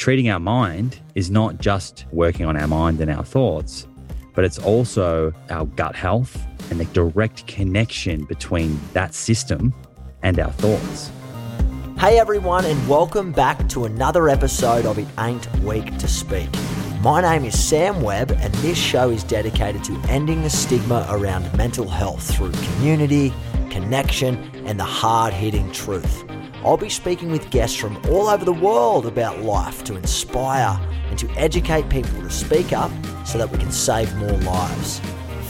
Treating our mind is not just working on our mind and our thoughts, but it's also our gut health and the direct connection between that system and our thoughts. Hey everyone, and welcome back to another episode of It Ain't Weak to Speak. My name is Sam Webb, and this show is dedicated to ending the stigma around mental health through community, connection, and the hard hitting truth. I'll be speaking with guests from all over the world about life to inspire and to educate people to speak up so that we can save more lives.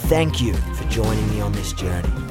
Thank you for joining me on this journey.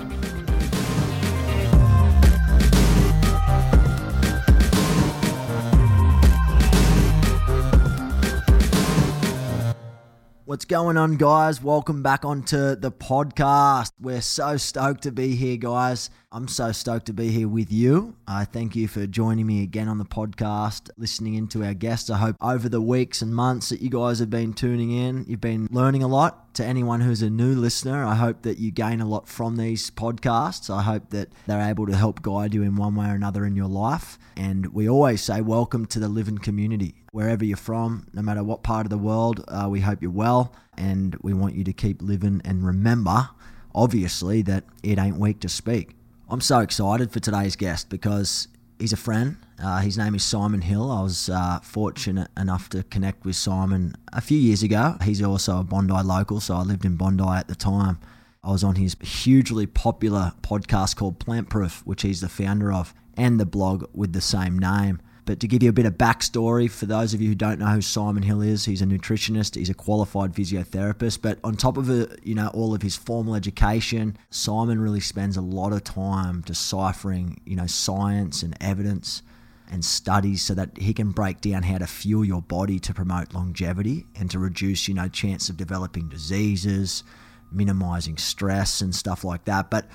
What's going on, guys? Welcome back onto the podcast. We're so stoked to be here, guys. I'm so stoked to be here with you. I thank you for joining me again on the podcast, listening into our guests. I hope over the weeks and months that you guys have been tuning in, you've been learning a lot. To anyone who's a new listener, I hope that you gain a lot from these podcasts. I hope that they're able to help guide you in one way or another in your life. And we always say, welcome to the LIVIN community. Wherever you're from, no matter what part of the world, uh, we hope you're well and we want you to keep living and remember, obviously, that it ain't weak to speak. I'm so excited for today's guest because he's a friend. Uh, his name is Simon Hill. I was uh, fortunate enough to connect with Simon a few years ago. He's also a Bondi local, so I lived in Bondi at the time. I was on his hugely popular podcast called Plant Proof, which he's the founder of, and the blog with the same name. But to give you a bit of backstory for those of you who don't know who Simon Hill is, he's a nutritionist, he's a qualified physiotherapist. But on top of it, you know, all of his formal education, Simon really spends a lot of time deciphering, you know, science and evidence and studies so that he can break down how to fuel your body to promote longevity and to reduce, you know, chance of developing diseases, minimizing stress and stuff like that. But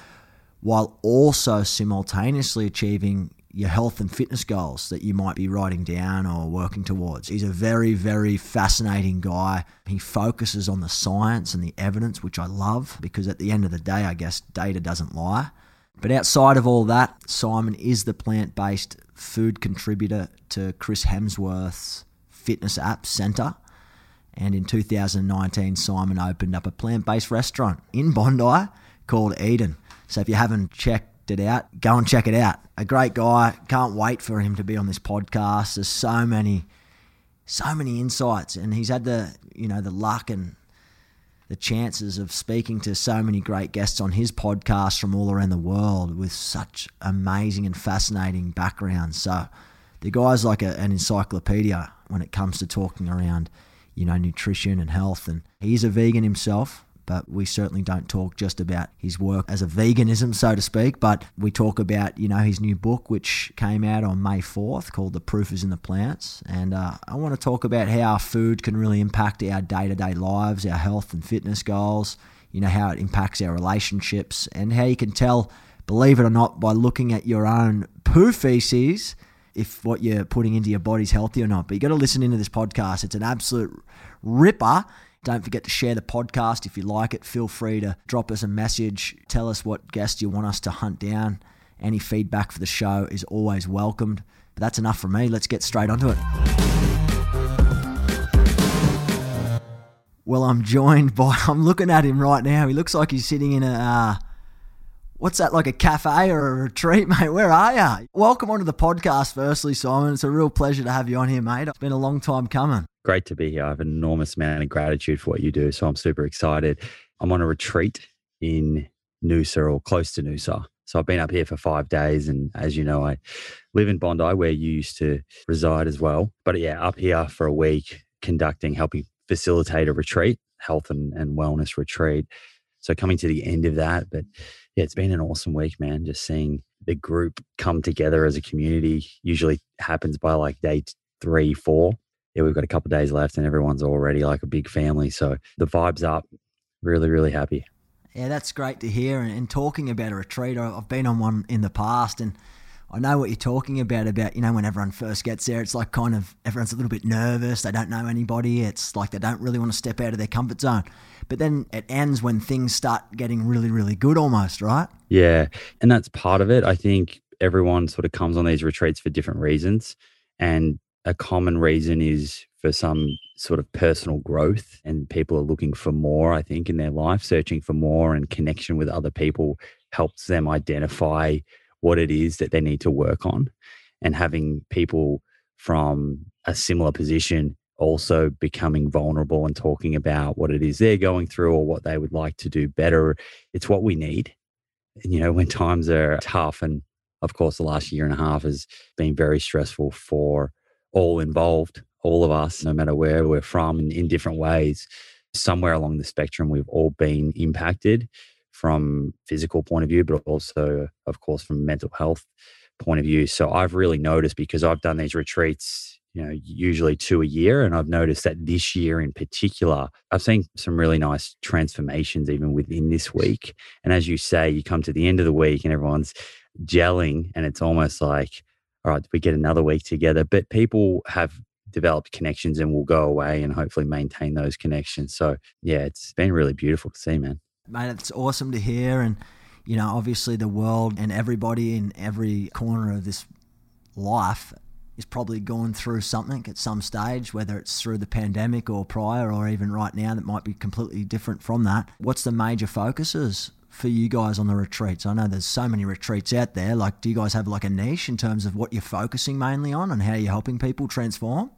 while also simultaneously achieving your health and fitness goals that you might be writing down or working towards. He's a very, very fascinating guy. He focuses on the science and the evidence, which I love because at the end of the day, I guess data doesn't lie. But outside of all that, Simon is the plant based food contributor to Chris Hemsworth's fitness app Centr. And in 2019, Simon opened up a plant based restaurant in Bondi called Eden. So if you haven't checked it out, go and check it out. A great guy. Can't wait for him to be on this podcast. There's so many, so many insights, and he's had the you know the luck and the chances of speaking to so many great guests on his podcast from all around the world with such amazing and fascinating backgrounds. So the guy's like a, an encyclopedia when it comes to talking around, you know, nutrition and health. And he's a vegan himself, but we certainly don't talk just about his work as a veganism, so to speak. But we talk about, you know, his new book, which came out on May 4th called The Proof is in the Plants. And uh, I want to talk about how food can really impact our day to day lives, our health and fitness goals, you know, how it impacts our relationships, and how you can tell, believe it or not, by looking at your own poo feces if what you're putting into your body's healthy or not. But you got to listen into this podcast. It's an absolute ripper. Don't forget to share the podcast. If you like it, feel free to drop us a message. Tell us what guest you want us to hunt down. Any feedback for the show is always welcomed. But that's enough from me. Let's get straight onto it. Well, I'm joined by, I'm looking at him right now. He looks like he's sitting in a, uh, what's that, like a cafe or a retreat, mate? Where are you? Welcome onto the podcast, firstly, Simon. It's a real pleasure to have you on here, mate. It's been a long time coming. Great to be here. I have an enormous amount of gratitude for what you do. So I'm super excited. I'm on a retreat in Noosa or close to Noosa. So I've been up here for five days. And as you know, I live in Bondi where you used to reside as well. But yeah, up here for a week, conducting, helping facilitate a retreat, health and, and wellness retreat. So coming to the end of that. But yeah, it's been an awesome week, man. Just seeing the group come together as a community usually happens by like day three, four. Yeah, we've got a couple days left and everyone's already like a big family. So the vibe's up. Really, really happy. Yeah, that's great to hear. And, and talking about a retreat, I've been on one in the past and I know what you're talking about. About you know when everyone first gets there, it's like kind of everyone's a little bit nervous. They don't know anybody. It's like they don't really want to step out of their comfort zone. But then it ends when things start getting really, really good, almost, right? Yeah, and that's part of it. I think everyone sort of comes on these retreats for different reasons, and a common reason is for some sort of personal growth and people are looking for more i think in their life. Searching for more and connection with other people helps them identify what it is that they need to work on. And having people from a similar position also becoming vulnerable and talking about what it is they're going through or what they would like to do better it's what we need. And, you know when times are tough and of course the last year and a half has been very stressful for all involved all of us no matter where we're from in, in different ways somewhere along the spectrum we've all been impacted from physical point of view, but also, of course, from mental health point of view. So I've really noticed because I've done these retreats, you know, usually two a year, and I've noticed that this year in particular, I've seen some really nice transformations even within this week. And as you say, you come to the end of the week and everyone's gelling, and it's almost like, all right, we get another week together. But people have developed connections and will go away and hopefully maintain those connections. So yeah, it's been really beautiful to see, man. Mate, it's awesome to hear. And, you know, obviously the world and everybody in every corner of this life is probably going through something at some stage, whether it's through the pandemic or prior or even right now that might be completely different from that. What's the major focuses for you guys on the retreats? I know there's so many retreats out there. Like, do you guys have like a niche in terms of what you're focusing mainly on and how you're helping people transform?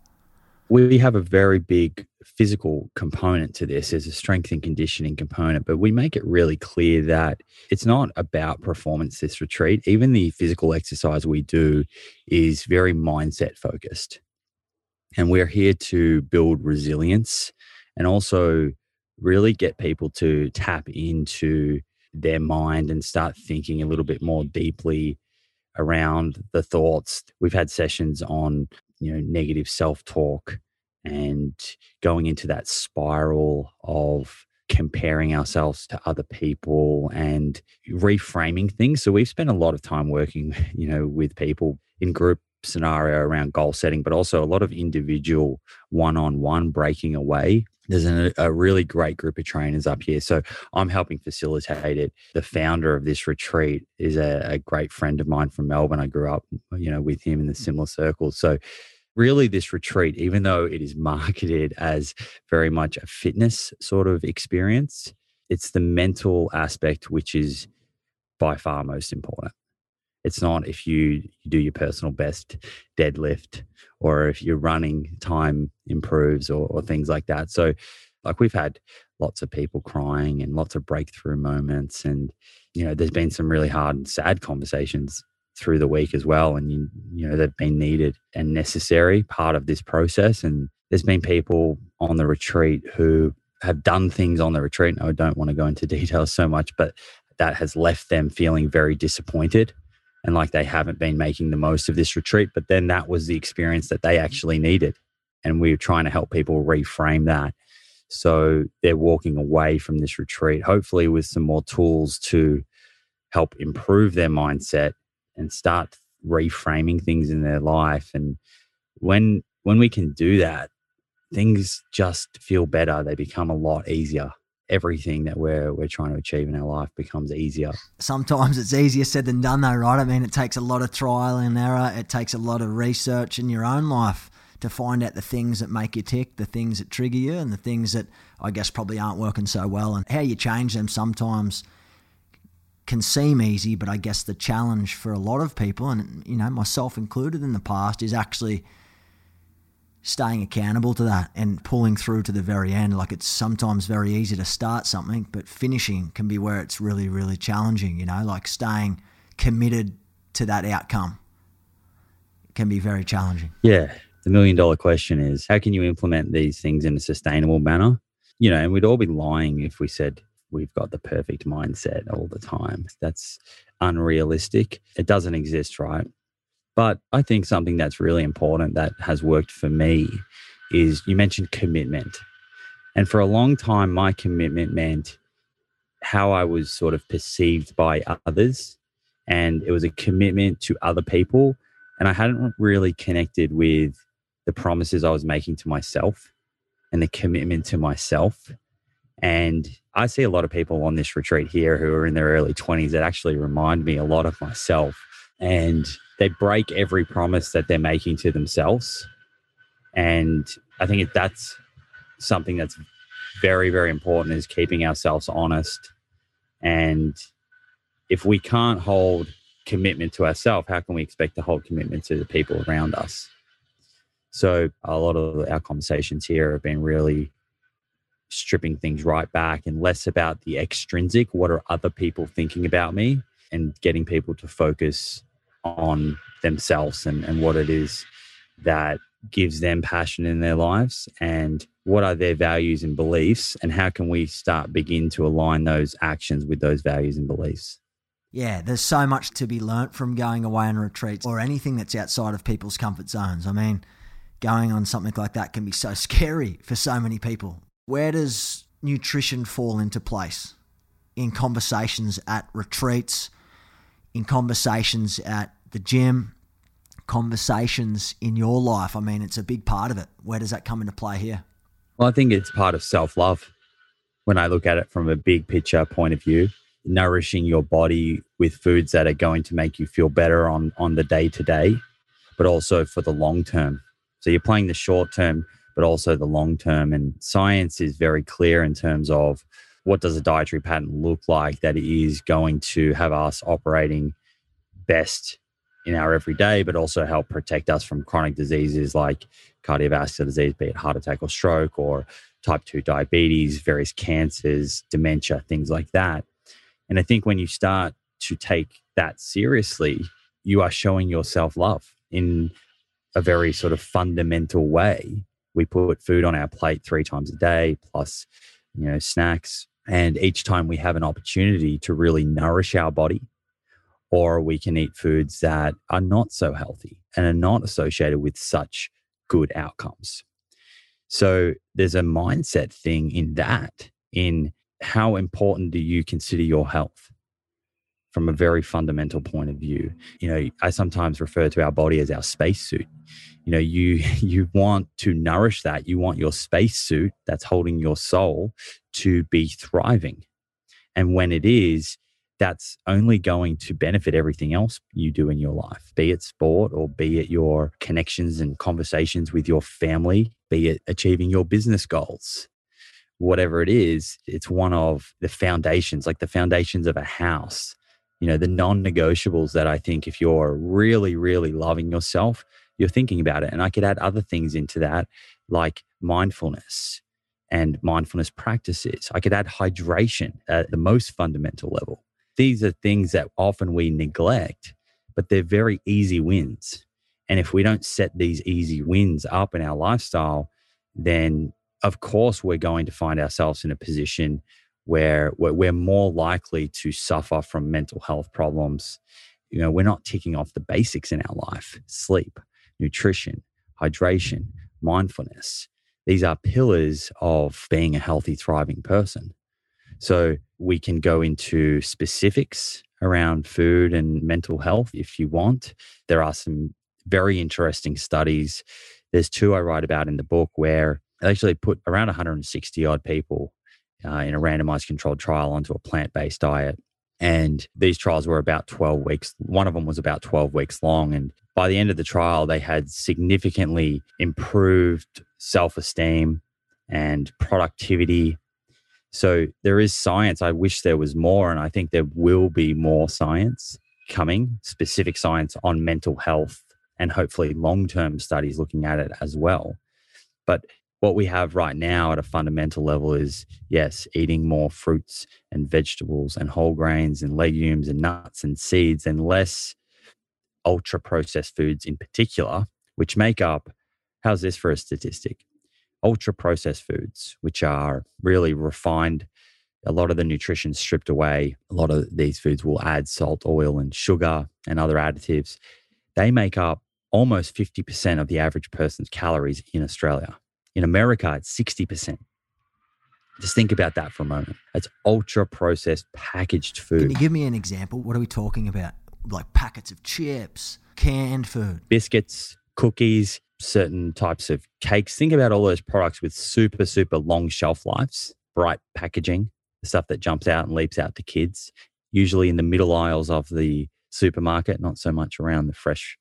we have a very big physical component to this as a strength and conditioning component, but we make it really clear that it's not about performance this retreat. Even the physical exercise we do is very mindset focused. And we're here to build resilience and also really get people to tap into their mind and start thinking a little bit more deeply around the thoughts. We've had sessions on you know negative self-talk and going into that spiral of comparing ourselves to other people and reframing things so we've spent a lot of time working you know with people in group scenario around goal setting but also a lot of individual one-on-one breaking away there's a, a, really great group of trainers up here. So I'm helping facilitate it. The founder of this retreat is a, a, great friend of mine from Melbourne. I grew up, you know, with him in the mm-hmm. similar circles. So really this retreat, even though it is marketed as very much a fitness sort of experience, it's the mental aspect which is by far most important. It's not if you, do your personal best deadlift or if your running time improves or, or things like that. So, like we've had lots of people crying and lots of breakthrough moments, and you know, there's been some really hard and sad conversations through the week as well. And, you, you know, they've been needed and necessary part of this process. And there's been people on the retreat who have done things on the retreat. I don't want to go into details so much, but that has left them feeling very disappointed and like they haven't been making the most of this retreat. But then that was the experience that they actually needed. And we are trying to help people reframe that. So they're walking away from this retreat, hopefully with some more tools to help improve their mindset and start reframing things in their life and when when we can do that things just feel better they become a lot easier everything that we're we're trying to achieve in our life becomes easier. Sometimes it's easier said than done though right? I mean it takes a lot of trial and error. It takes a lot of research in your own life to find out the things that make you tick the things that trigger you and the things that i guess probably aren't working so well. And how you change them sometimes can seem easy, but I guess the challenge for a lot of people, and you know myself included in the past, is actually staying accountable to that and pulling through to the very end. Like it's sometimes very easy to start something, but finishing can be where it's really, really challenging. You know, like staying committed to that outcome can be very challenging. Yeah. The million dollar question is how can you implement these things in a sustainable manner? You know, and we'd all be lying if we said we've got the perfect mindset all the time. That's unrealistic. It doesn't exist, right? But I think something that's really important that has worked for me is you mentioned commitment. And for a long time, my commitment meant how I was sort of perceived by others. And it was a commitment to other people. And I hadn't really connected with the promises I was making to myself and the commitment to myself. And I see a lot of people on this retreat here who are in their early 20s that actually remind me a lot of myself. And they break every promise that they're making to themselves. And I think that's something that's very, very important is keeping ourselves honest. And if we can't hold commitment to ourselves, how can we expect to hold commitment to the people around us? So a lot of our conversations here have been really stripping things right back and less about the extrinsic, what are other people thinking about me, and getting people to focus on themselves and, and what it is that gives them passion in their lives and what are their values and beliefs and how can we start begin to align those actions with those values and beliefs? Yeah there's so much to be learnt from going away on retreats or anything that's outside of people's comfort zones. I mean going on something like that can be so scary for so many people. Where does nutrition fall into place? In conversations at retreats in conversations at the gym conversations in your life? I mean, it's a big part of it. Where does that come into play here? Well, I think it's part of self love when I look at it from a big picture point of view. Nourishing your body with foods that are going to make you feel better on, on the day to day, but also for the long term. So you're playing the short term, but also the long term. And science is very clear in terms of what does a dietary pattern look like that is going to have us operating best in our everyday, but also help protect us from chronic diseases like cardiovascular disease, be it heart attack or stroke, or type 2 diabetes, various cancers, dementia, things like that. And I think when you start to take that seriously, you are showing yourself love in a very sort of fundamental way. We put food on our plate three times a day, plus, you know, snacks. And each time we have an opportunity to really nourish our body, or we can eat foods that are not so healthy and are not associated with such good outcomes. So there's a mindset thing in that, in how important do you consider your health from a very fundamental point of view. You know, I sometimes refer to our body as our spacesuit. You know, you you want to nourish that. You want your spacesuit that's holding your soul to be thriving. And when it is, that's only going to benefit everything else you do in your life, be it sport or be it your connections and conversations with your family, be it achieving your business goals. Whatever it is, it's one of the foundations, like the foundations of a house, you know, the non negotiables that I think if you're really, really loving yourself, you're thinking about it. And I could add other things into that, like mindfulness and mindfulness practices. I could add hydration at the most fundamental level these are things that often we neglect, but they're very easy wins. And if we don't set these easy wins up in our lifestyle, then of course we're going to find ourselves in a position where we're more likely to suffer from mental health problems. You know, we're not ticking off the basics in our life sleep, nutrition, hydration, mindfulness. These are pillars of being a healthy, thriving person. So we can go into specifics around food and mental health if you want. There are some very interesting studies. There's two I write about in the book where they actually put around 160 odd people uh, in a randomized controlled trial onto a plant based diet. And these trials were about 12 weeks. One of them was about 12 weeks long. And by the end of the trial, they had significantly improved self esteem and productivity so there is science. I wish there was more, and I think there will be more science coming, specific science on mental health, and hopefully long term studies looking at it as well. But what we have right now at a fundamental level is yes, eating more fruits and vegetables and whole grains and legumes and nuts and seeds and less ultra processed foods in particular, which make up, how's this for a statistic? Ultra processed foods, which are really refined a lot of the nutrition stripped away. A lot of these foods will add salt, oil, and sugar and other additives. They make up almost 50% of the average person's calories in Australia. In America, it's 60%. Just think about that for a moment. It's ultra processed packaged food. Can you give me an example? What are we talking about? Like packets of chips, canned food. Biscuits, cookies, certain types of cakes. Think about all those products with super, super long shelf lives, bright packaging, the stuff that jumps out and leaps out to kids, usually in the middle aisles of the supermarket, not so much around the fresh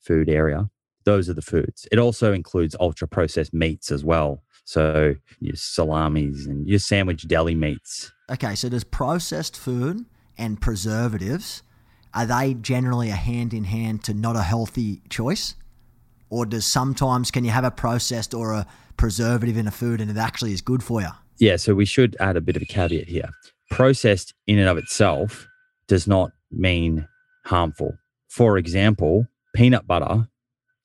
food area. Those are the foods. It also includes ultra processed meats as well. So your salamis and your sandwich deli meats. Okay, so does processed food and preservatives are they generally a hand in hand to not a healthy choice? Or does sometimes can you have a processed or a preservative in a food and it actually is good for you? Yeah, so we should add a bit of a caveat here. Processed in and of itself does not mean harmful. For example, peanut butter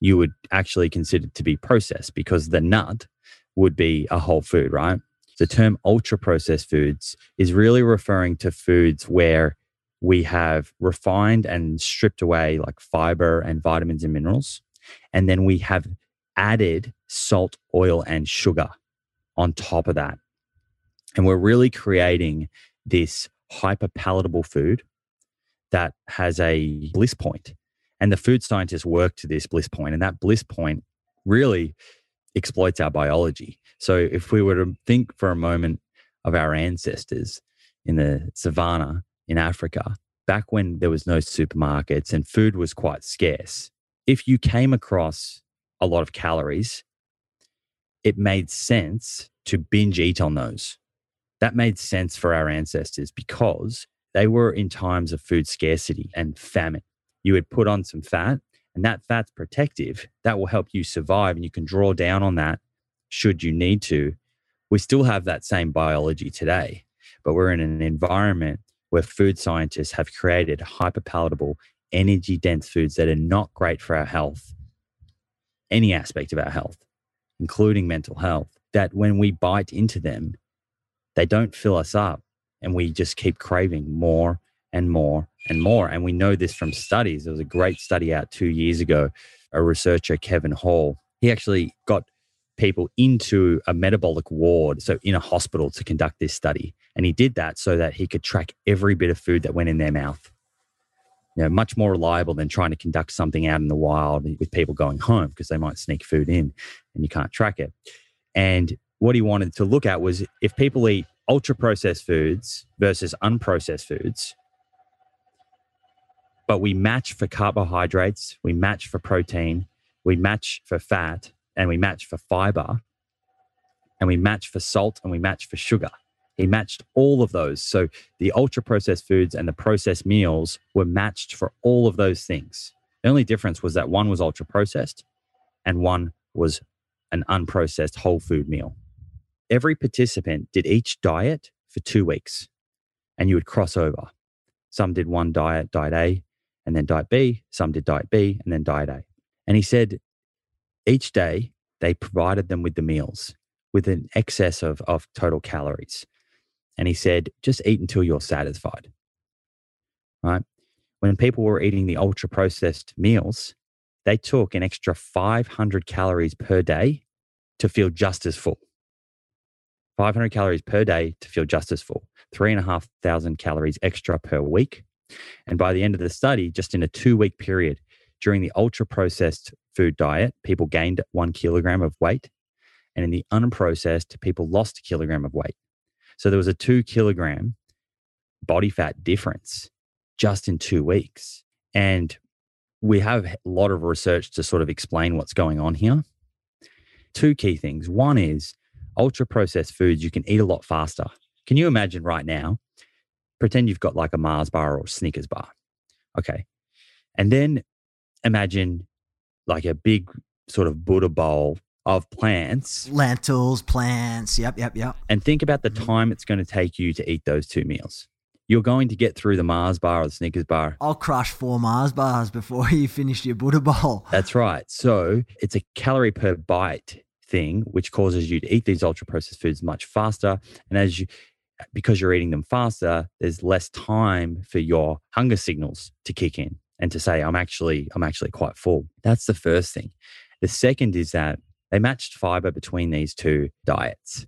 you would actually consider to be processed because the nut would be a whole food, right? The term ultra processed foods is really referring to foods where we have refined and stripped away like fiber and vitamins and minerals. And then we have added salt, oil, and sugar on top of that. And we're really creating this hyper palatable food that has a bliss point. And the food scientists work to this bliss point, and that bliss point really exploits our biology. So if we were to think for a moment of our ancestors in the savannah in Africa, back when there was no supermarkets and food was quite scarce, if you came across a lot of calories, it made sense to binge eat on those. That made sense for our ancestors because they were in times of food scarcity and famine. You would put on some fat and that fat's protective. That will help you survive, and you can draw down on that should you need to. We still have that same biology today, but we're in an environment where food scientists have created hyperpalatable, energy dense foods that are not great for our health, any aspect of our health, including mental health, that when we bite into them, they don't fill us up and we just keep craving more and more and more. And we know this from studies. There was a great study out two years ago. A researcher, Kevin Hall, he actually got people into a metabolic ward, so in a hospital, to conduct this study. And he did that so that he could track every bit of food that went in their mouth. You know, much more reliable than trying to conduct something out in the wild with people going home because they might sneak food in and you can't track it. And what he wanted to look at was if people eat ultra processed foods versus unprocessed foods, but we match for carbohydrates, we match for protein, we match for fat, and we match for fiber, and we match for salt, and we match for sugar. He matched all of those. So the ultra processed foods and the processed meals were matched for all of those things. The only difference was that one was ultra processed and one was an unprocessed whole food meal. Every participant did each diet for two weeks and you would cross over. Some did one diet, diet A, and then diet B. Some did diet B and then diet A. And he said each day they provided them with the meals with an excess of, of total calories. And he said, just eat until you're satisfied. Right. When people were eating the ultra processed meals, they took an extra 500 calories per day to feel just as full. 500 calories per day to feel just as full. Three and a half thousand calories extra per week and by the end of the study, just in a two week period during the ultra processed food diet, people gained one kilogram of weight. And in the unprocessed, people lost a kilogram of weight. So there was a two kilogram body fat difference just in two weeks. And we have a lot of research to sort of explain what's going on here. Two key things. One is ultra processed foods you can eat a lot faster. Can you imagine right now pretend you've got like a Mars bar or Snickers bar. Okay. And then imagine like a big sort of Buddha bowl of plants. Lentils, plants. Yep, yep, yep. And think about the mm-hmm. time it's going to take you to eat those two meals. You're going to get through the Mars bar or the Snickers bar. I'll crush four Mars bars before you finish your Buddha bowl. That's right. So it's a calorie per bite thing, which causes you to eat these ultra processed foods much faster. And as you because you're eating them faster, there's less time for your hunger signals to kick in and to say, I'm actually, I'm actually quite full. That's the first thing. The second is that they matched fiber between these two diets.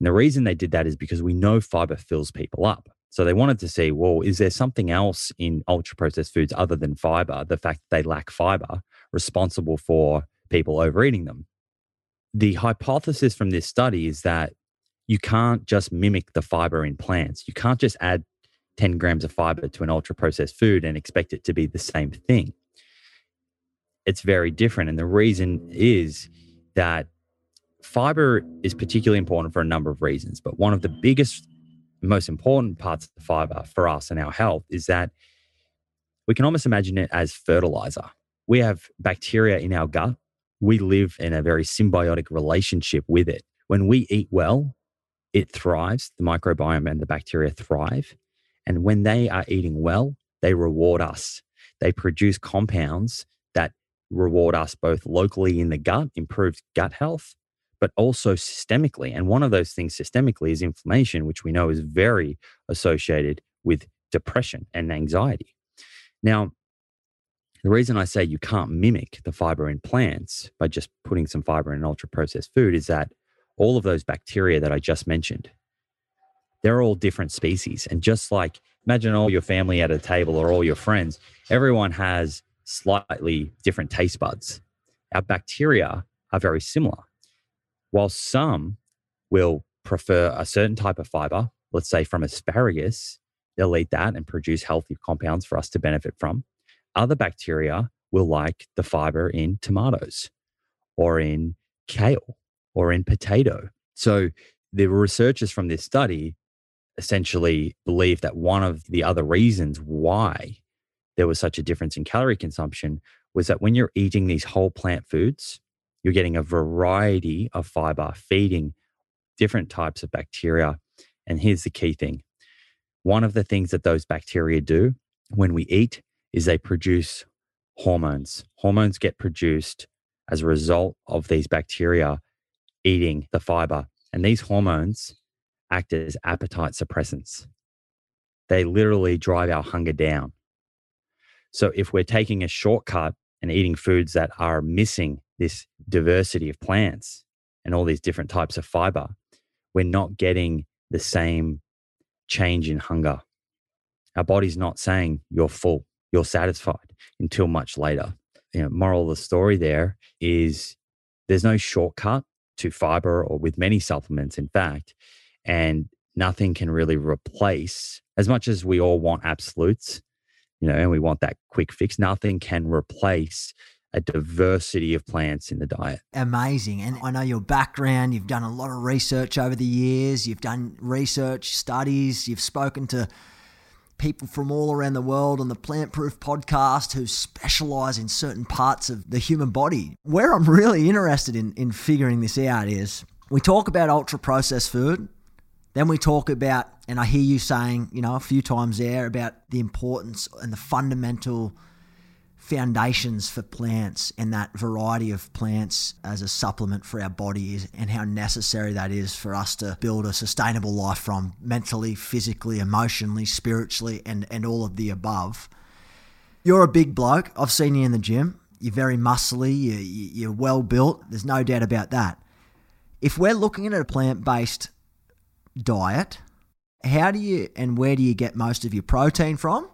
And the reason they did that is because we know fiber fills people up. So they wanted to see, well, is there something else in ultra processed foods other than fiber, the fact that they lack fiber, responsible for people overeating them? The hypothesis from this study is that you can't just mimic the fiber in plants. You can't just add 10 grams of fiber to an ultra processed food and expect it to be the same thing. It's very different. And the reason is that fiber is particularly important for a number of reasons. But one of the biggest, most important parts of the fiber for us and our health is that we can almost imagine it as fertilizer. We have bacteria in our gut. We live in a very symbiotic relationship with it. When we eat well, it thrives, the microbiome and the bacteria thrive. And when they are eating well, they reward us. They produce compounds that reward us both locally in the gut, improved gut health, but also systemically. And one of those things systemically is inflammation, which we know is very associated with depression and anxiety. Now, the reason I say you can't mimic the fiber in plants by just putting some fiber in an ultra processed food is that all of those bacteria that I just mentioned, they're all different species. And just like imagine all your family at a table or all your friends, everyone has slightly different taste buds. Our bacteria are very similar. While some will prefer a certain type of fiber, let's say from asparagus, they'll eat that and produce healthy compounds for us to benefit from. Other bacteria will like the fiber in tomatoes or in kale or in potato. So the researchers from this study essentially believe that one of the other reasons why there was such a difference in calorie consumption was that when you're eating these whole plant foods, you're getting a variety of fiber feeding different types of bacteria. And here's the key thing one of the things that those bacteria do when we eat is they produce hormones. Hormones get produced as a result of these bacteria eating the fiber. And these hormones act as appetite suppressants. They literally drive our hunger down. So if we're taking a shortcut and eating foods that are missing this diversity of plants and all these different types of fiber, we're not getting the same change in hunger. Our body's not saying you're full, you're satisfied until much later. You know, moral of the story there is there's no shortcut to fiber or with many supplements, in fact. And nothing can really replace, as much as we all want absolutes, you know, and we want that quick fix, nothing can replace a diversity of plants in the diet. Amazing. And I know your background, you've done a lot of research over the years, you've done research, studies, you've spoken to people from all around the world on the Plant Proof podcast who specialize in certain parts of the human body. Where I'm really interested in, in figuring this out is we talk about ultra processed food, then we talk about, and I hear you saying, you know, a few times there about the importance and the fundamental foundations for plants and that variety of plants as a supplement for our bodies and how necessary that is for us to build a sustainable life from mentally, physically, emotionally, spiritually, and, and all of the above. You're a big bloke. I've seen you in the gym. You're very muscly, you, you're well built. There's no doubt about that. If we're looking at a plant based diet, how do you and where do you get most of your protein from?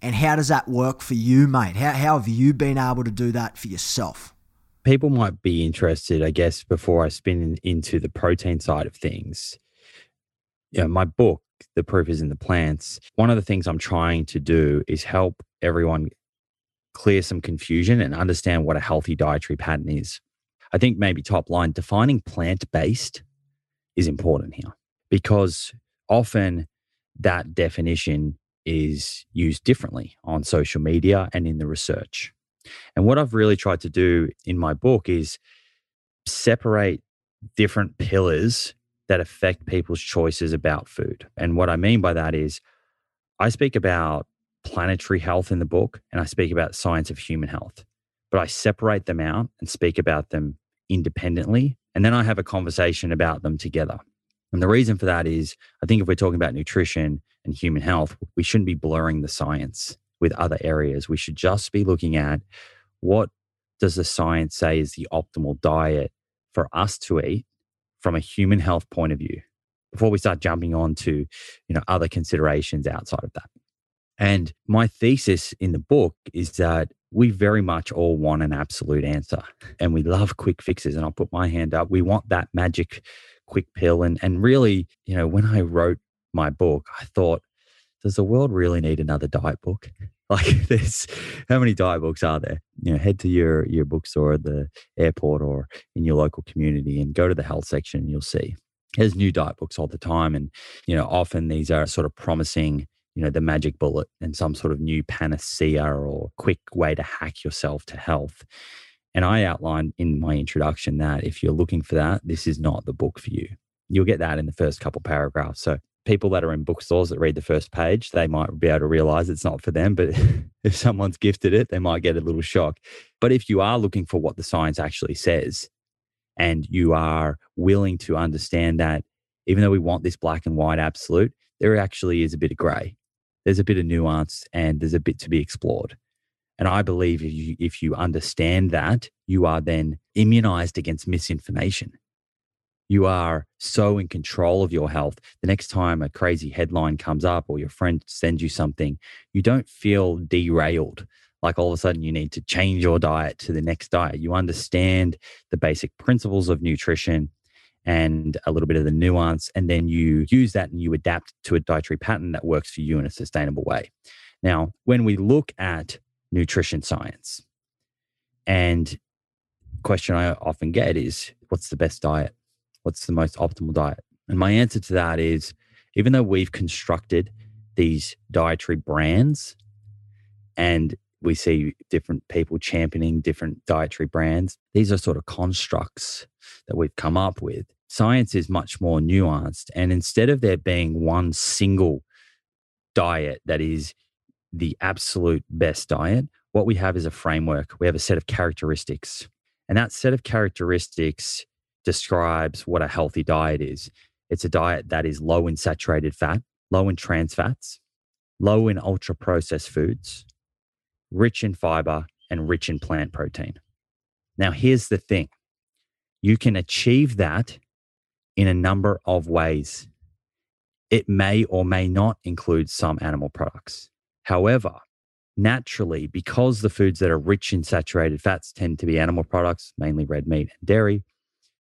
And how does that work for you, mate? How, how have you been able to do that for yourself? People might be interested, I guess, before I spin into the protein side of things. You know, my book, The Proof is in the Plants, one of the things I'm trying to do is help everyone clear some confusion and understand what a healthy dietary pattern is. I think maybe top line, defining plant based is important here because often that definition is used differently on social media and in the research. And what I've really tried to do in my book is separate different pillars that affect people's choices about food. And what I mean by that is I speak about planetary health in the book and I speak about science of human health, but I separate them out and speak about them independently. And then I have a conversation about them together. And the reason for that is I think if we're talking about nutrition and human health, we shouldn't be blurring the science with other areas. We should just be looking at what does the science say is the optimal diet for us to eat from a human health point of view before we start jumping on to you know other considerations outside of that and my thesis in the book is that we very much all want an absolute answer and we love quick fixes and i'll put my hand up we want that magic quick pill and and really you know when i wrote my book i thought does the world really need another diet book? Like there's how many diet books are there? You know head to your your bookstore at the airport or in your local community and go to the health section and you'll see. There's new diet books all the time and you know often these are sort of promising you know the magic bullet and some sort of new panacea or quick way to hack yourself to health and i outlined in my introduction that if you're looking for that this is not the book for you. You'll get that in the first couple paragraphs. So people that are in bookstores that read the first page they might be able to realize it's not for them but if someone's gifted it they might get a little shock. But if you are looking for what the science actually says and you are willing to understand that even though we want this black and white absolute there actually is a bit of gray. There's a bit of nuance and there's a bit to be explored. And I believe if you, if you understand that, you are then immunized against misinformation. You are so in control of your health. The next time a crazy headline comes up or your friend sends you something, you don't feel derailed. Like all of a sudden you need to change your diet to the next diet. You understand the basic principles of nutrition and a little bit of the nuance. And then you use that and you adapt to a dietary pattern that works for you in a sustainable way. Now, when we look at nutrition science, and question I often get is what's the best diet? What's the most optimal diet? And my answer to that is even though we've constructed these dietary brands and we see different people championing different dietary brands. These are sort of constructs that we've come up with. Science is much more nuanced. And instead of there being one single diet that is the absolute best diet, what we have is a framework. We have a set of characteristics. And that set of characteristics describes what a healthy diet is. It's a diet that is low in saturated fat, low in trans fats, low in ultra processed foods, rich in fiber, and rich in plant protein. Now, here's the thing you can achieve that in a number of ways. It may or may not include some animal products. However, naturally, because the foods that are rich in saturated fats tend to be animal products, mainly red meat and dairy,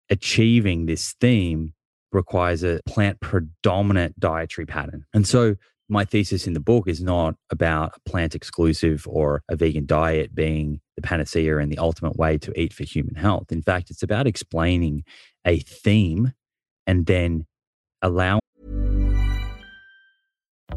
achieving this theme requires a plant predominant dietary pattern. And so my thesis in the book is not about a plant exclusive or a vegan diet being the panacea and the ultimate way to eat for human health. In fact, it's about explaining a theme and then allow.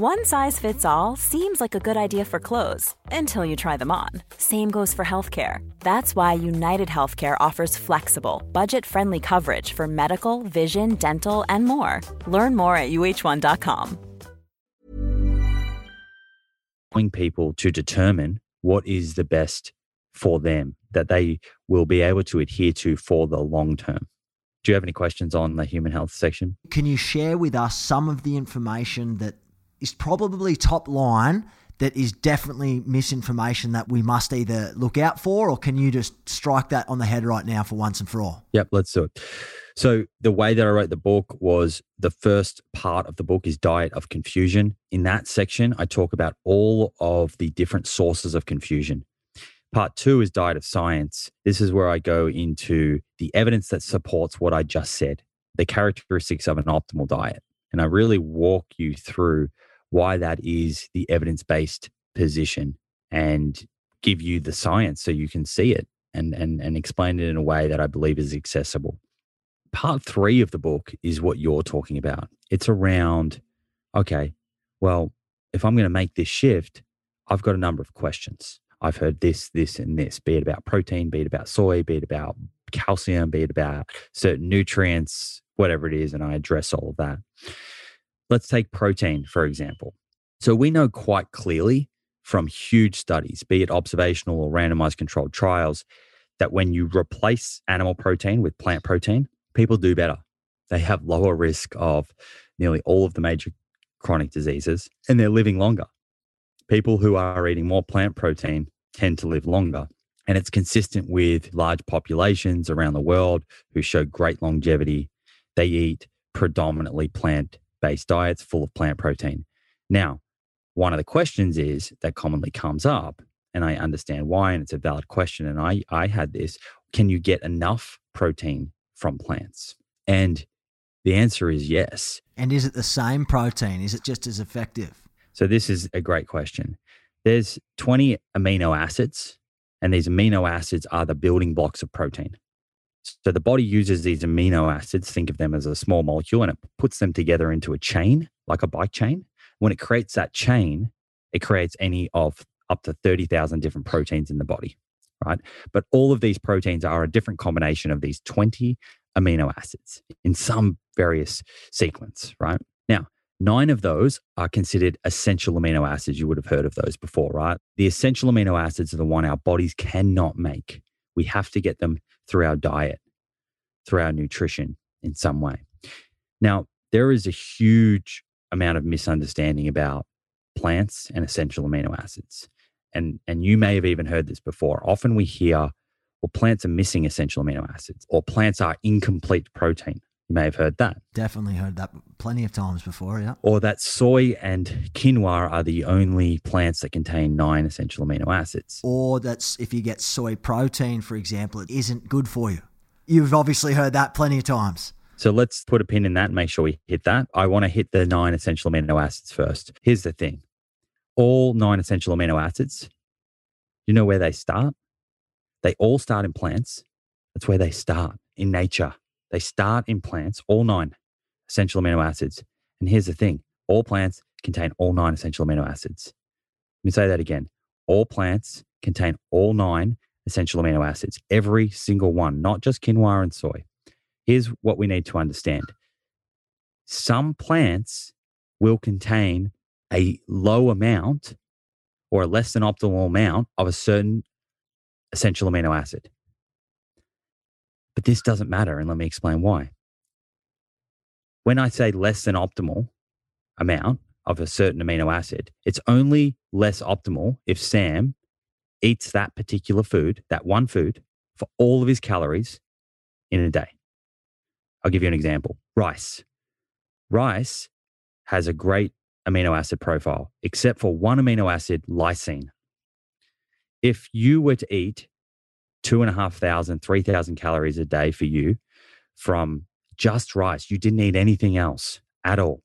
One size fits all seems like a good idea for clothes until you try them on. Same goes for healthcare. That's why United Healthcare offers flexible, budget friendly coverage for medical, vision, dental, and more. Learn more at uh1.com. People to determine what is the best for them that they will be able to adhere to for the long term. Do you have any questions on the human health section? Can you share with us some of the information that is probably top line that is definitely misinformation that we must either look out for or can you just strike that on the head right now for once and for all? Yep, let's do it. So, the way that I wrote the book was the first part of the book is Diet of Confusion. In that section, I talk about all of the different sources of confusion. Part two is Diet of Science. This is where I go into the evidence that supports what I just said, the characteristics of an optimal diet. And I really walk you through why that is the evidence based position and give you the science so you can see it and, and, and explain it in a way that I believe is accessible. Part three of the book is what you're talking about. It's around, okay, well, if I'm going to make this shift, I've got a number of questions. I've heard this, this, and this, be it about protein, be it about soy, be it about calcium, be it about certain nutrients, whatever it is. And I address all of that. Let's take protein, for example. So we know quite clearly from huge studies, be it observational or randomized controlled trials, that when you replace animal protein with plant protein, people do better. They have lower risk of nearly all of the major chronic diseases and they're living longer. People who are eating more plant protein tend to live longer. And it's consistent with large populations around the world who show great longevity. They eat predominantly plant based diets full of plant protein. Now, one of the questions is that commonly comes up, and I understand why, and it's a valid question. And I, I had this can you get enough protein from plants? And the answer is yes. And is it the same protein? Is it just as effective? So, this is a great question. There's 20 amino acids, and these amino acids are the building blocks of protein. So the body uses these amino acids, think of them as a small molecule, and it puts them together into a chain, like a bike chain. When it creates that chain, it creates any of up to 30,000 different proteins in the body, right? But all of these proteins are a different combination of these 20 amino acids in some various sequence, right? Now, nine of those are considered essential amino acids. You would have heard of those before, right? The essential amino acids are the one our bodies cannot make. We have to get them through our diet, through our nutrition in some way. Now, there is a huge amount of misunderstanding about plants and essential amino acids. And, and you may have even heard this before. Often we hear, well, plants are missing essential amino acids, or plants are incomplete protein. You may have heard that. Definitely heard that plenty of times before, yeah. Or that soy and quinoa are the only plants that contain nine essential amino acids. Or that if you get soy protein, for example, it isn't good for you. You've obviously heard that plenty of times. So let's put a pin in that and make sure we hit that. I want to hit the nine essential amino acids first. Here's the thing all nine essential amino acids, you know where they start? They all start in plants. That's where they start in nature. They start in plants, all nine essential amino acids. And here's the thing all plants contain all nine essential amino acids. Let me say that again. All plants contain all nine essential amino acids, every single one, not just quinoa and soy. Here's what we need to understand some plants will contain a low amount or a less than optimal amount of a certain essential amino acid. But this doesn't matter. And let me explain why. When I say less than optimal amount of a certain amino acid, it's only less optimal if Sam eats that particular food, that one food, for all of his calories in a day. I'll give you an example rice. Rice has a great amino acid profile, except for one amino acid, lysine. If you were to eat two and a half thousand, three thousand calories a day for you from just rice. You didn't eat anything else at all.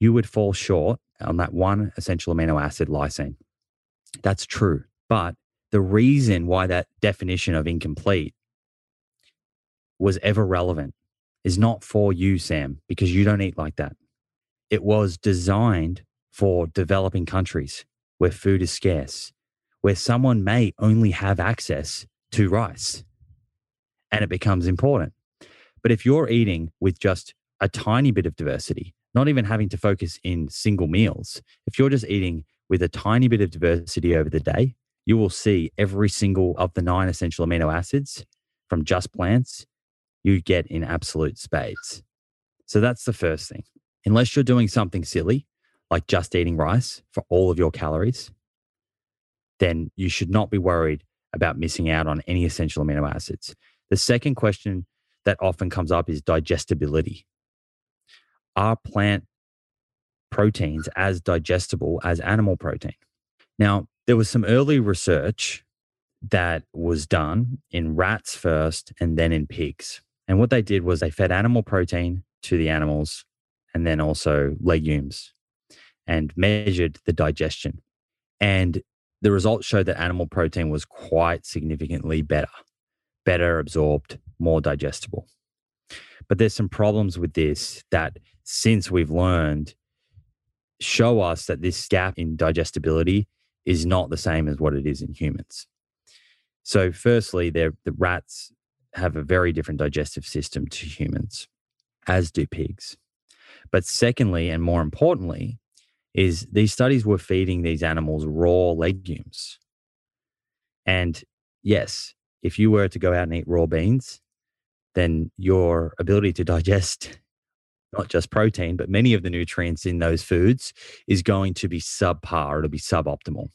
You would fall short on that one essential amino acid, lysine. That's true. But the reason why that definition of incomplete was ever relevant is not for you, Sam, because you don't eat like that. It was designed for developing countries where food is scarce, where someone may only have access to rice and it becomes important. But if you're eating with just a tiny bit of diversity, not even having to focus in single meals, if you're just eating with a tiny bit of diversity over the day, you will see every single of the nine essential amino acids from just plants you get in absolute spades. So that's the first thing. Unless you're doing something silly, like just eating rice for all of your calories, then you should not be worried about missing out on any essential amino acids. The second question that often comes up is digestibility. Are plant proteins as digestible as animal protein? Now, there was some early research that was done in rats first and then in pigs. And what they did was they fed animal protein to the animals and then also legumes and measured the digestion. And the results showed that animal protein was quite significantly better, better absorbed, more digestible. But there's some problems with this that since we've learned show us that this gap in digestibility is not the same as what it is in humans. So, firstly, the rats have a very different digestive system to humans, as do pigs. But secondly, and more importantly, is these studies were feeding these animals raw legumes. And yes, if you were to go out and eat raw beans, then your ability to digest not just protein, but many of the nutrients in those foods is going to be subpar, it'll be suboptimal.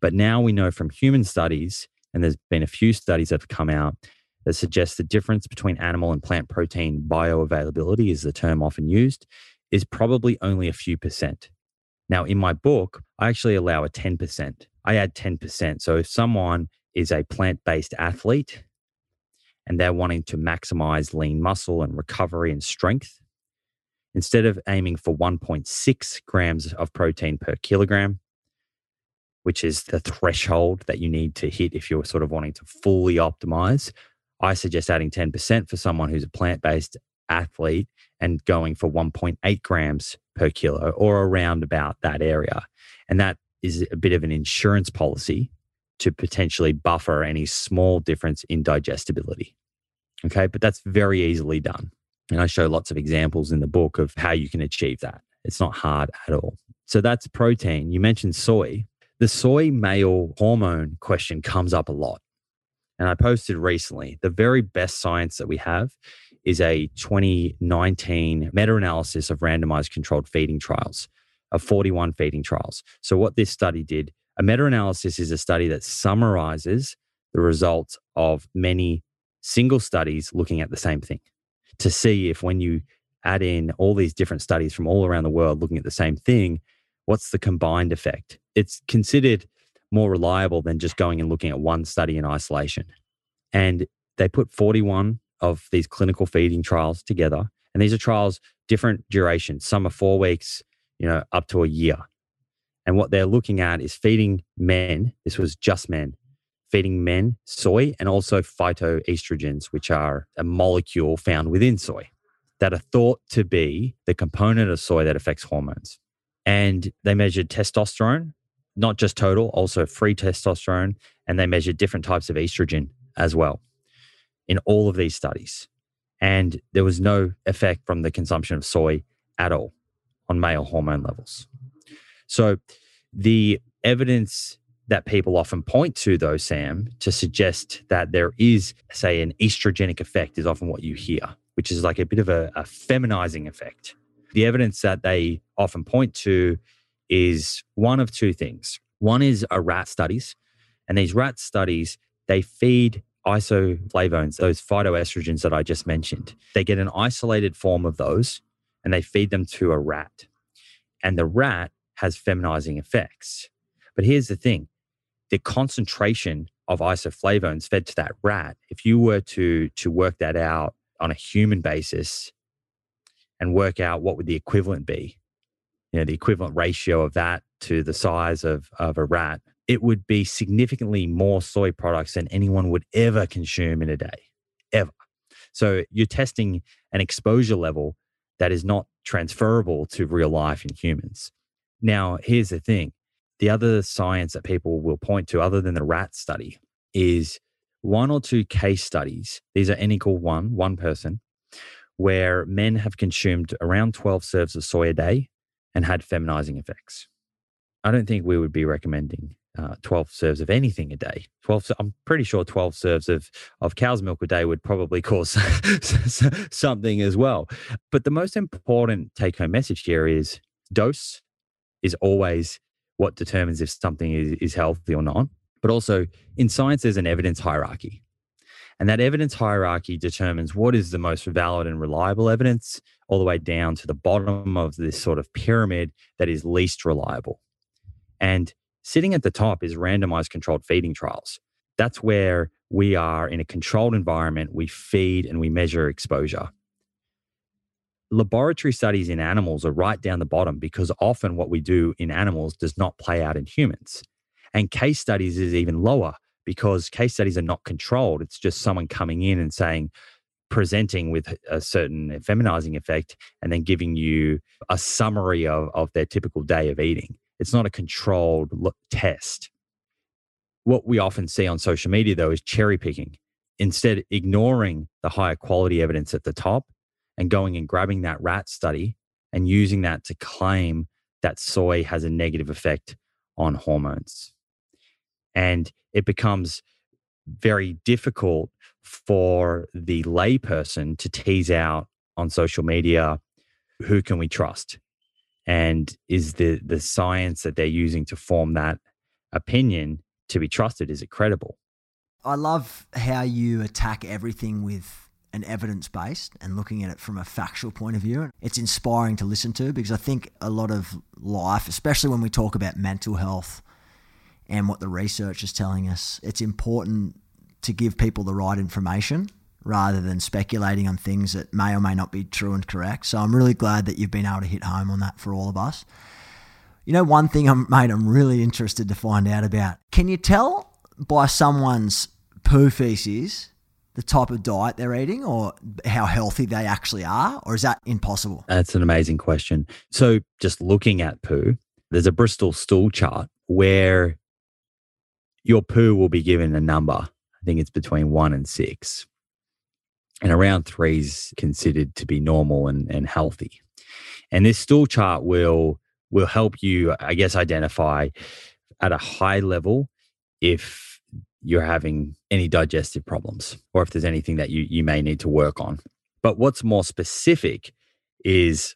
But now we know from human studies, and there's been a few studies that have come out that suggest the difference between animal and plant protein bioavailability, is the term often used, is probably only a few percent. Now, in my book, I actually allow a 10%. I add 10%. So if someone is a plant based athlete and they're wanting to maximize lean muscle and recovery and strength, instead of aiming for 1.6 grams of protein per kilogram, which is the threshold that you need to hit if you're sort of wanting to fully optimize, I suggest adding 10% for someone who's a plant based athlete and going for 1.8 grams per kilo or around about that area. And that is a bit of an insurance policy to potentially buffer any small difference in digestibility. Okay, but that's very easily done. And I show lots of examples in the book of how you can achieve that. It's not hard at all. So that's protein. You mentioned soy. The soy male hormone question comes up a lot. And I posted recently the very best science that we have is a 2019 meta analysis of randomized controlled feeding trials, of 41 feeding trials. So, what this study did, a meta analysis is a study that summarizes the results of many single studies looking at the same thing to see if when you add in all these different studies from all around the world looking at the same thing, what's the combined effect? It's considered more reliable than just going and looking at one study in isolation. And they put 41 of these clinical feeding trials together. And these are trials, different durations. Some are four weeks, you know, up to a year. And what they're looking at is feeding men, this was just men, feeding men soy and also phytoestrogens, which are a molecule found within soy that are thought to be the component of soy that affects hormones. And they measured testosterone, not just total, also free testosterone, and they measured different types of estrogen as well in all of these studies. And there was no effect from the consumption of soy at all on male hormone levels. So the evidence that people often point to, though, Sam, to suggest that there is, say, an estrogenic effect is often what you hear, which is like a bit of a, a feminizing effect. The evidence that they often point to is one of two things. One is a rat studies, and these rat studies, they feed isoflavones, those phytoestrogens that I just mentioned. They get an isolated form of those and they feed them to a rat. And the rat has feminizing effects. But here's the thing the concentration of isoflavones fed to that rat, if you were to, to work that out on a human basis and work out what would the equivalent be, you know, the equivalent ratio of that to the size of, of a rat, it would be significantly more soy products than anyone would ever consume in a day, ever. So you're testing an exposure level that is not transferable to real life in humans. Now, here's the thing the other science that people will point to, other than the rat study, is one or two case studies. These are N equal one, one person, where men have consumed around 12 serves of soy a day and had feminizing effects. I don't think we would be recommending uh, 12 serves of anything a day. 12, I'm pretty sure 12 serves of, of cow's milk a day would probably cause something as well. But the most important take home message here is dose is always what determines if something is, is healthy or not. But also in science, there's an evidence hierarchy. And that evidence hierarchy determines what is the most valid and reliable evidence, all the way down to the bottom of this sort of pyramid that is least reliable. And sitting at the top is randomized controlled feeding trials. That's where we are in a controlled environment, we feed and we measure exposure laboratory studies in animals are right down the bottom because often what we do in animals does not play out in humans. And case studies is even lower because case studies are not controlled. It's just someone coming in and saying, presenting with a certain feminizing effect and then giving you a summary of, of their typical day of eating. It's not a controlled test. What we often see on social media, though, is cherry picking. Instead, ignoring the higher quality evidence at the top and going and grabbing that rat study and using that to claim that soy has a negative effect on hormones. And it becomes very difficult for the layperson to tease out on social media who can we trust and is the the science that they're using to form that opinion to be trusted is it credible i love how you attack everything with an evidence based and looking at it from a factual point of view. It's inspiring to listen to because I think a lot of life, especially when we talk about mental health and what the research is telling us, it's important to give people the right information rather than speculating on things that may or may not be true and correct. So I'm really glad that you've been able to hit home on that for all of us. You know, one thing, I'm, mate, I'm really interested to find out about. Can you tell by someone's poo feces the type of diet they're eating or how healthy they actually are? Or is that impossible? That's an amazing question. So, just looking at poo, there's a Bristol stool chart where your poo will be given a number. I think it's between one and six. And around three is considered to be normal and, and healthy. And this stool chart will will help you, I guess, identify at a high level if you're having any digestive problems or if there's anything that you, you may need to work on. But what's more specific is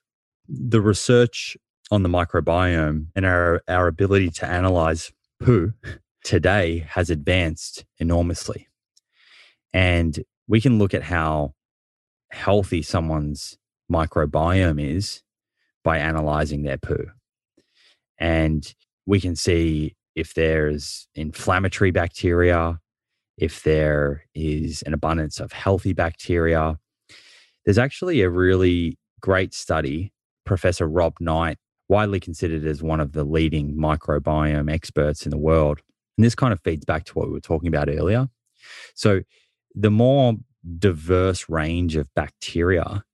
the research on the microbiome and our, our ability to analyze poo today has advanced enormously. And we can look at how healthy someone's microbiome is by analyzing their poo. And we can see if there's inflammatory bacteria, if there is an abundance of healthy bacteria. There's actually a really great study, Professor Rob Knight, widely considered as one of the leading microbiome experts in the world. And this kind of feeds back to what we were talking about earlier. So, the more diverse range of bacteria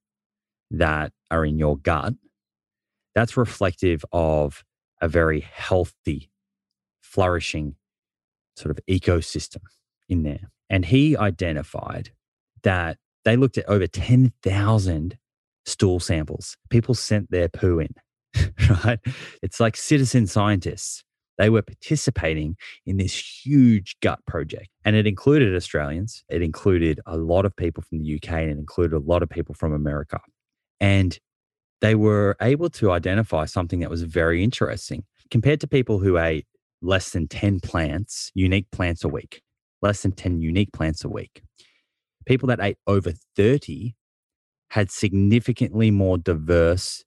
that are in your gut, that's reflective of a very healthy flourishing sort of ecosystem in there. And he identified that they looked at over 10,000 stool samples. People sent their poo in, right? It's like citizen scientists. They were participating in this huge gut project. And it included Australians, it included a lot of people from the UK, and it included a lot of people from America. And they were able to identify something that was very interesting compared to people who ate less than 10 plants, unique plants a week, less than 10 unique plants a week. People that ate over 30 had significantly more diverse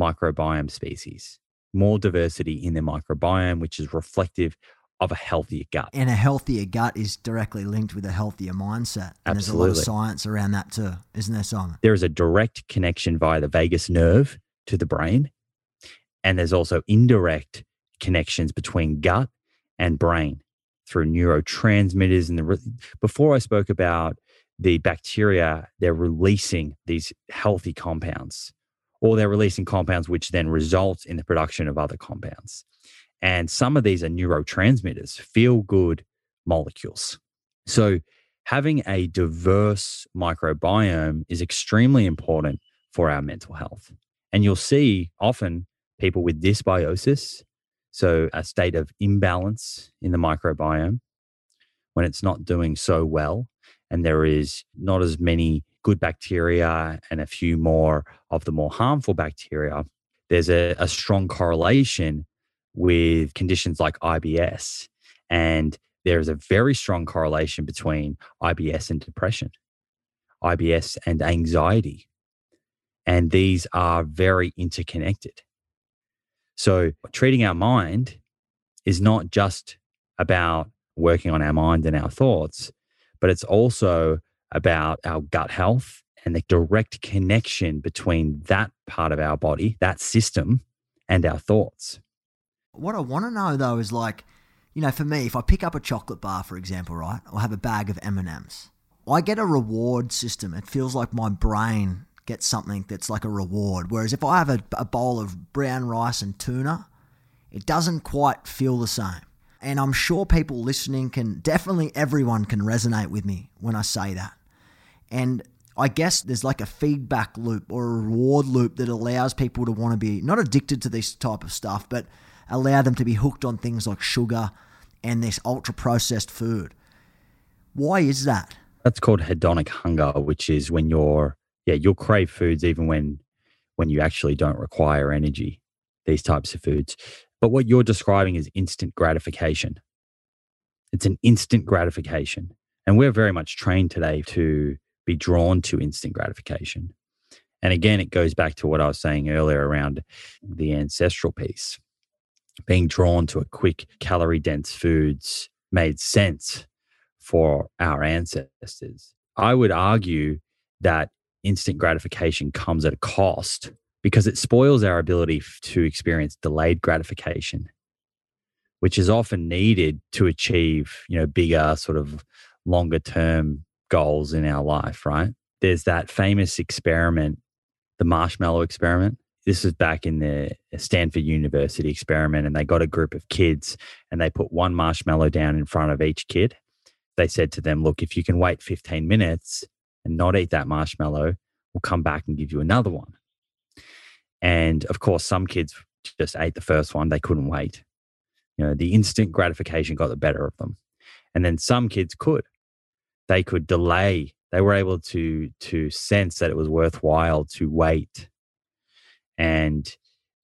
microbiome species, more diversity in their microbiome, which is reflective of a healthier gut. And a healthier gut is directly linked with a healthier mindset. And Absolutely. there's a lot of science around that too, isn't there, Simon? There is a direct connection via the vagus nerve to the brain. And there's also indirect connections between gut and brain through neurotransmitters. And the before I spoke about the bacteria, they're releasing these healthy compounds or they're releasing compounds which then result in the production of other compounds. And some of these are neurotransmitters, feel good molecules. So, having a diverse microbiome is extremely important for our mental health. And you'll see often people with dysbiosis, so a state of imbalance in the microbiome, when it's not doing so well, and there is not as many good bacteria and a few more of the more harmful bacteria, there's a, a strong correlation with conditions like IBS. And there's a very strong correlation between IBS and depression, IBS and anxiety. And these are very interconnected. So, treating our mind is not just about working on our mind and our thoughts, but it's also about our gut health and the direct connection between that part of our body, that system, and our thoughts. What I want to know though is like, you know, for me, if I pick up a chocolate bar, for example, right, or have a bag of M and M's, I get a reward system. It feels like my brain gets something that's like a reward. Whereas if I have a, a bowl of brown rice and tuna, it doesn't quite feel the same. And I'm sure people listening can definitely everyone can resonate with me when I say that. And I guess there's like a feedback loop or a reward loop that allows people to want to be not addicted to this type of stuff, but allow them to be hooked on things like sugar and this ultra processed food. Why is that? That's called hedonic hunger, which is when you're yeah, you'll crave foods even when when you actually don't require energy, these types of foods. But what you're describing is instant gratification. It's an instant gratification. And we're very much trained today to be drawn to instant gratification. And again, it goes back to what I was saying earlier around the ancestral piece. Being drawn to a quick, calorie dense foods made sense for our ancestors. I would argue that instant gratification comes at a cost because it spoils our ability to experience delayed gratification, which is often needed to achieve, you know, bigger sort of longer term goals in our life, right? There's that famous experiment, the marshmallow experiment. This is back in the uh, Stanford University experiment, and they got a group of kids and they put one marshmallow down in front of each kid. They said to them, Look, if you can wait 15 minutes and not eat that marshmallow, we'll come back and give you another one. And of course, some kids just ate the first one, they couldn't wait. You know, the instant gratification got the better of them. And then some kids could. They could delay. They were able to to sense that it was worthwhile to wait. And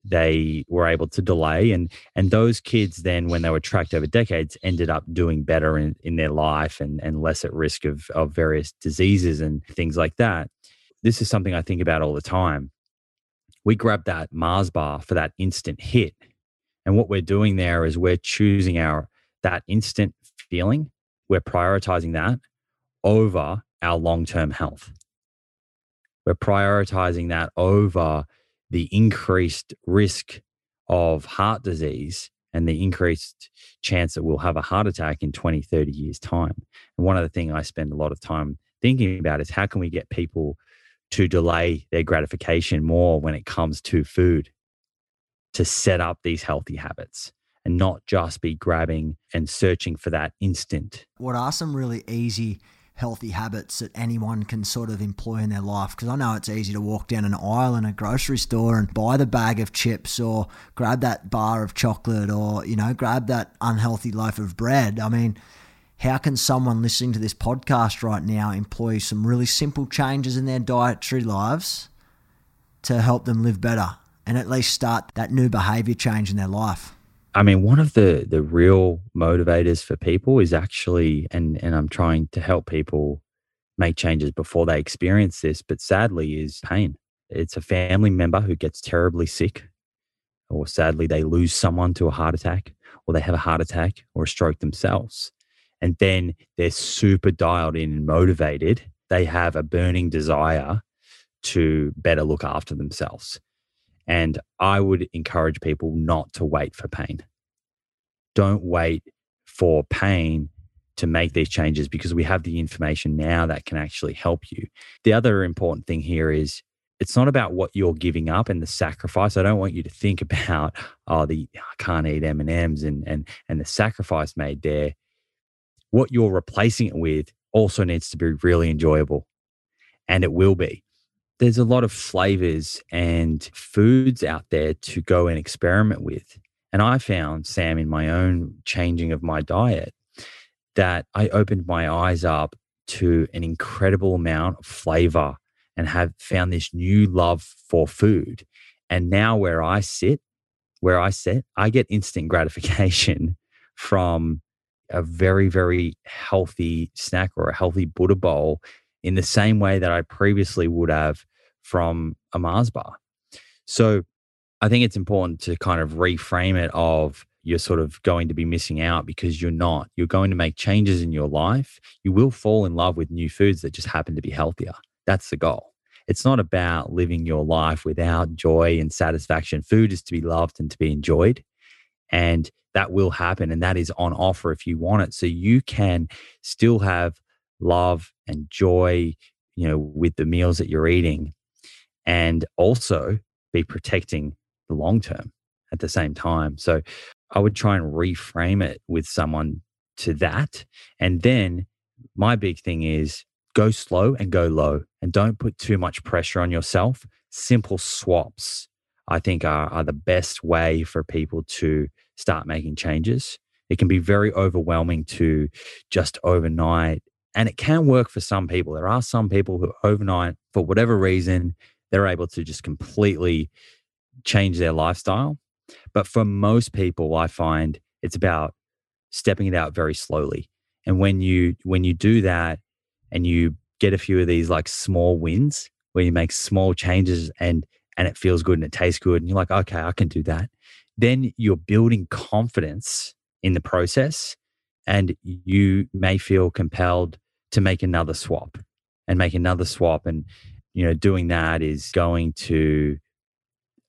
they were able to delay and and those kids then when they were tracked over decades ended up doing better in, in their life and and less at risk of of various diseases and things like that this is something i think about all the time we grab that Mars bar for that instant hit. And what we're doing there is we're choosing our that instant feeling, we're prioritizing that over our long-term health. We're prioritizing that over the increased risk of heart disease and the increased chance that we'll have a heart attack in 20, 30 years' time. And one of the things I spend a lot of time thinking about is how can we get people to delay their gratification more when it comes to food, to set up these healthy habits and not just be grabbing and searching for that instant. What are some really easy, healthy habits that anyone can sort of employ in their life? Because I know it's easy to walk down an aisle in a grocery store and buy the bag of chips or grab that bar of chocolate or, you know, grab that unhealthy loaf of bread. I mean, how can someone listening to this podcast right now employ some really simple changes in their dietary lives to help them live better and at least start that new behavior change in their life? I mean, one of the the real motivators for people is actually, and and I'm trying to help people make changes before they experience this, but sadly, is pain. It's a family member who gets terribly sick, or sadly, they lose someone to a heart attack, or they have a heart attack or a stroke themselves and then they're super dialed in and motivated. They have a burning desire to better look after themselves. And I would encourage people not to wait for pain. Don't wait for pain to make these changes because we have the information now that can actually help you. The other important thing here is it's not about what you're giving up and the sacrifice. I don't want you to think about oh the I can't eat M and M's and and and the sacrifice made there. What you're replacing it with also needs to be really enjoyable, and it will be. There's a lot of flavors and foods out there to go and experiment with. And I found, Sam, in my own changing of my diet, that I opened my eyes up to an incredible amount of flavor and have found this new love for food. And now where I sit, where I sit, I get instant gratification from a very, very healthy snack or a healthy Buddha bowl in the same way that I previously would have from a Mars bar. So I think it's important to kind of reframe it of you're sort of going to be missing out because you're not. You're going to make changes in your life. You will fall in love with new foods that just happen to be healthier. That's the goal. It's not about living your life without joy and satisfaction. Food is to be loved and to be enjoyed. And that will happen. And that is on offer if you want it. So you can still have love and joy, you know, with the meals that you're eating and also be protecting the long term at the same time. So I would try and reframe it with someone to that. And then my big thing is go slow and go low and don't put too much pressure on yourself. Simple swaps, I think, are, are the best way for people to start making changes. It can be very overwhelming to just overnight, and it can work for some people. There are some people who overnight, for whatever reason, they're able to just completely change their lifestyle. But for most people, I find it's about stepping it out very slowly. And when you when you do that, and you get a few of these like small wins where you make small changes and and it feels good and it tastes good and you're like okay i can do that then you're building confidence in the process and you may feel compelled to make another swap and make another swap and you know doing that is going to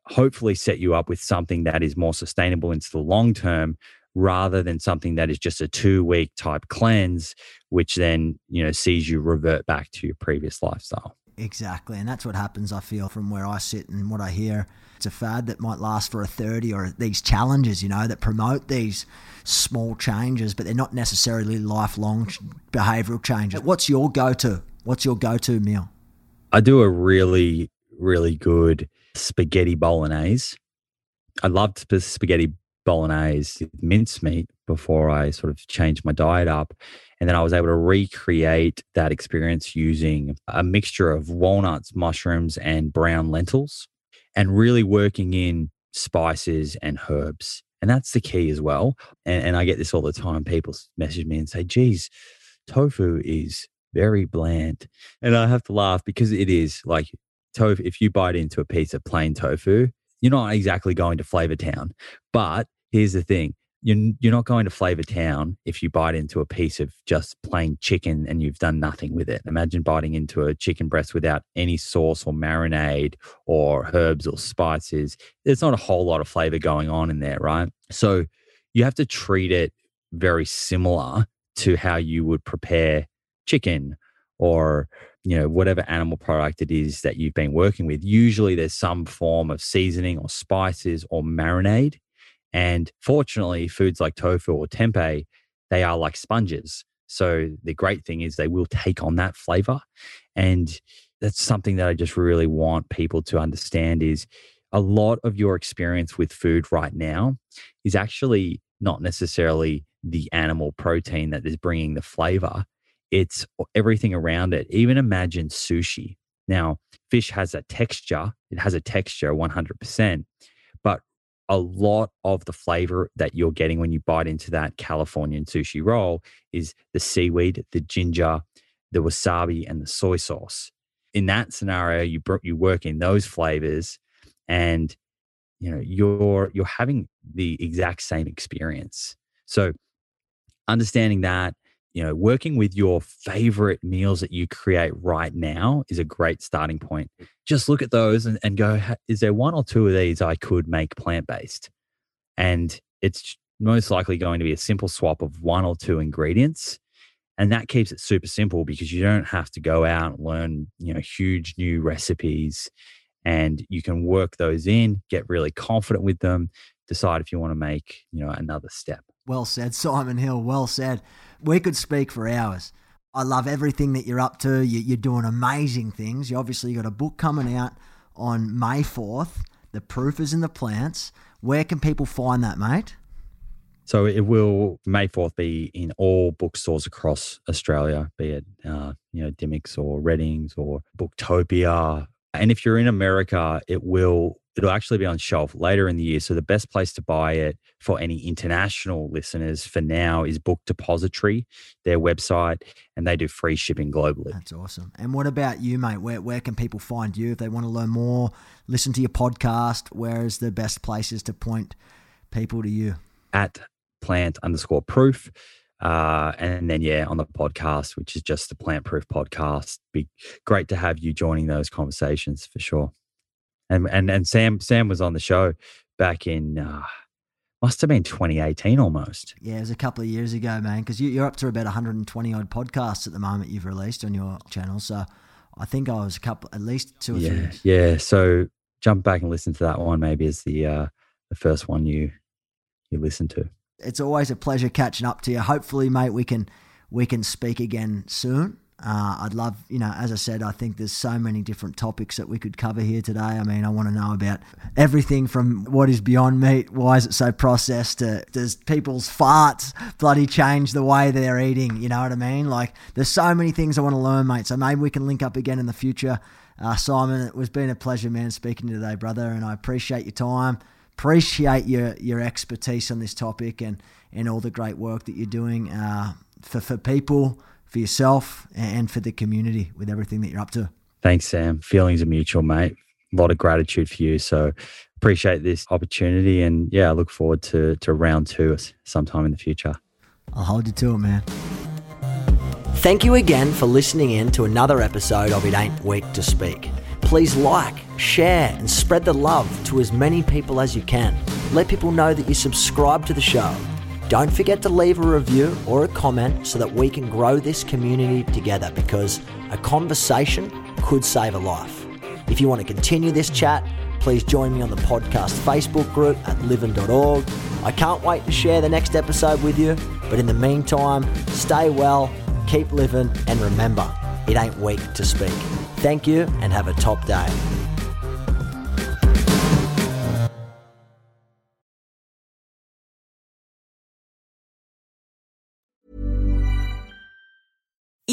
hopefully set you up with something that is more sustainable into the long term rather than something that is just a two week type cleanse, which then, you know, sees you revert back to your previous lifestyle. Exactly. And that's what happens, I feel, from where I sit and what I hear. It's a fad that might last for a 30 or these challenges, you know, that promote these small changes, but they're not necessarily lifelong behavioral changes. What's your go to? What's your go to meal? I do a really, really good spaghetti bolognese. I loved spaghetti bolognese with mincemeat before I sort of changed my diet up. And then I was able to recreate that experience using a mixture of walnuts, mushrooms, and brown lentils, and really working in spices and herbs. And that's the key as well. And, and I get this all the time. People message me and say, geez, tofu is very bland. And I have to laugh because it is like tofu. If you bite into a piece of plain tofu, you're not exactly going to Flavor Town, but here's the thing you're, you're not going to flavor town if you bite into a piece of just plain chicken and you've done nothing with it. Imagine biting into a chicken breast without any sauce or marinade or herbs or spices. There's not a whole lot of flavor going on in there, right? So you have to treat it very similar to how you would prepare chicken or you know whatever animal product it is that you've been working with usually there's some form of seasoning or spices or marinade and fortunately, foods like tofu or tempeh, they are like sponges. So the great thing is they will take on that flavor. And that's something that I just really want people to understand is a lot of your experience with food right now is actually not necessarily the animal protein that is bringing the flavor. It's everything around it. Even imagine sushi. Now, fish has a texture, it has a texture 100%, but a lot of the flavor that you're getting when you bite into that Californian sushi roll is the seaweed, the ginger, the wasabi, and the soy sauce. In that scenario, you you work in those flavors, and you know you're you're having the exact same experience. So, understanding that you know, working with your favorite meals that you create right now is a great starting point. Just look at those and, and go, is there one or two of these I could make plant based? And it's most likely going to be a simple swap of one or two ingredients. And that keeps it super simple because you don't have to go out and learn, you know, huge new recipes and you can work those in, get really confident with them, decide if you want to make, you know, another step. Well said, Simon Hill. Well said. We could speak for hours. I love everything that you're up to. You, are doing amazing things. You obviously got a book coming out on May 4th. The proof is in the plants. Where can people find that, mate? So it will May fourth be in all bookstores across Australia, be it uh, you know Dymocks or Readings or Booktopia. And if you're in America, it will it'll actually be on shelf later in the year. So the best place to buy it for any international listeners for now is Book Depository, their website, and they do free shipping globally. That's awesome. And what about you, mate? Where where can people find you if they want to learn more, listen to your podcast? Where is the best places to point people to you? At plant underscore proof. Uh, and then, yeah, on the podcast, which is just the Plant Proof podcast. Be great to have you joining those conversations for sure. And and and Sam Sam was on the show back in uh, must have been 2018 almost. Yeah, it was a couple of years ago, man. Because you, are up to about 120 odd podcasts at the moment you've released on your channel. So I think I was a couple, at least two or yeah, three. Yeah. So jump back and listen to that one. Maybe as the uh, the first one you you listen to. It's always a pleasure catching up to you. Hopefully, mate, we can we can speak again soon. Uh, I'd love, you know, as I said, I think there's so many different topics that we could cover here today. I mean, I want to know about everything from what is beyond meat, why is it so processed, to does people's farts bloody change the way they're eating? You know what I mean? Like, there's so many things I want to learn, mate. So maybe we can link up again in the future. Uh, Simon, it was been a pleasure, man, speaking to you today, brother, and I appreciate your time appreciate your your expertise on this topic and and all the great work that you're doing uh, for for people, for yourself, and for the community with everything that you're up to. Thanks, Sam. Feelings are mutual, mate. A lot of gratitude for you. So appreciate this opportunity, and yeah, I look forward to to round two sometime in the future. I'll hold you to it, man. Thank you again for listening in to another episode of It Ain't Weak to Speak. Please like, share, and spread the love to as many people as you can. Let people know that you subscribe to the show. Don't forget to leave a review or a comment so that we can grow this community together because a conversation could save a life. If you want to continue this chat, please join me on the podcast Facebook group at livin.org. I can't wait to share the next episode with you, but in the meantime, stay well, keep living, and remember, it ain't weak to speak. Thank you and have a top day.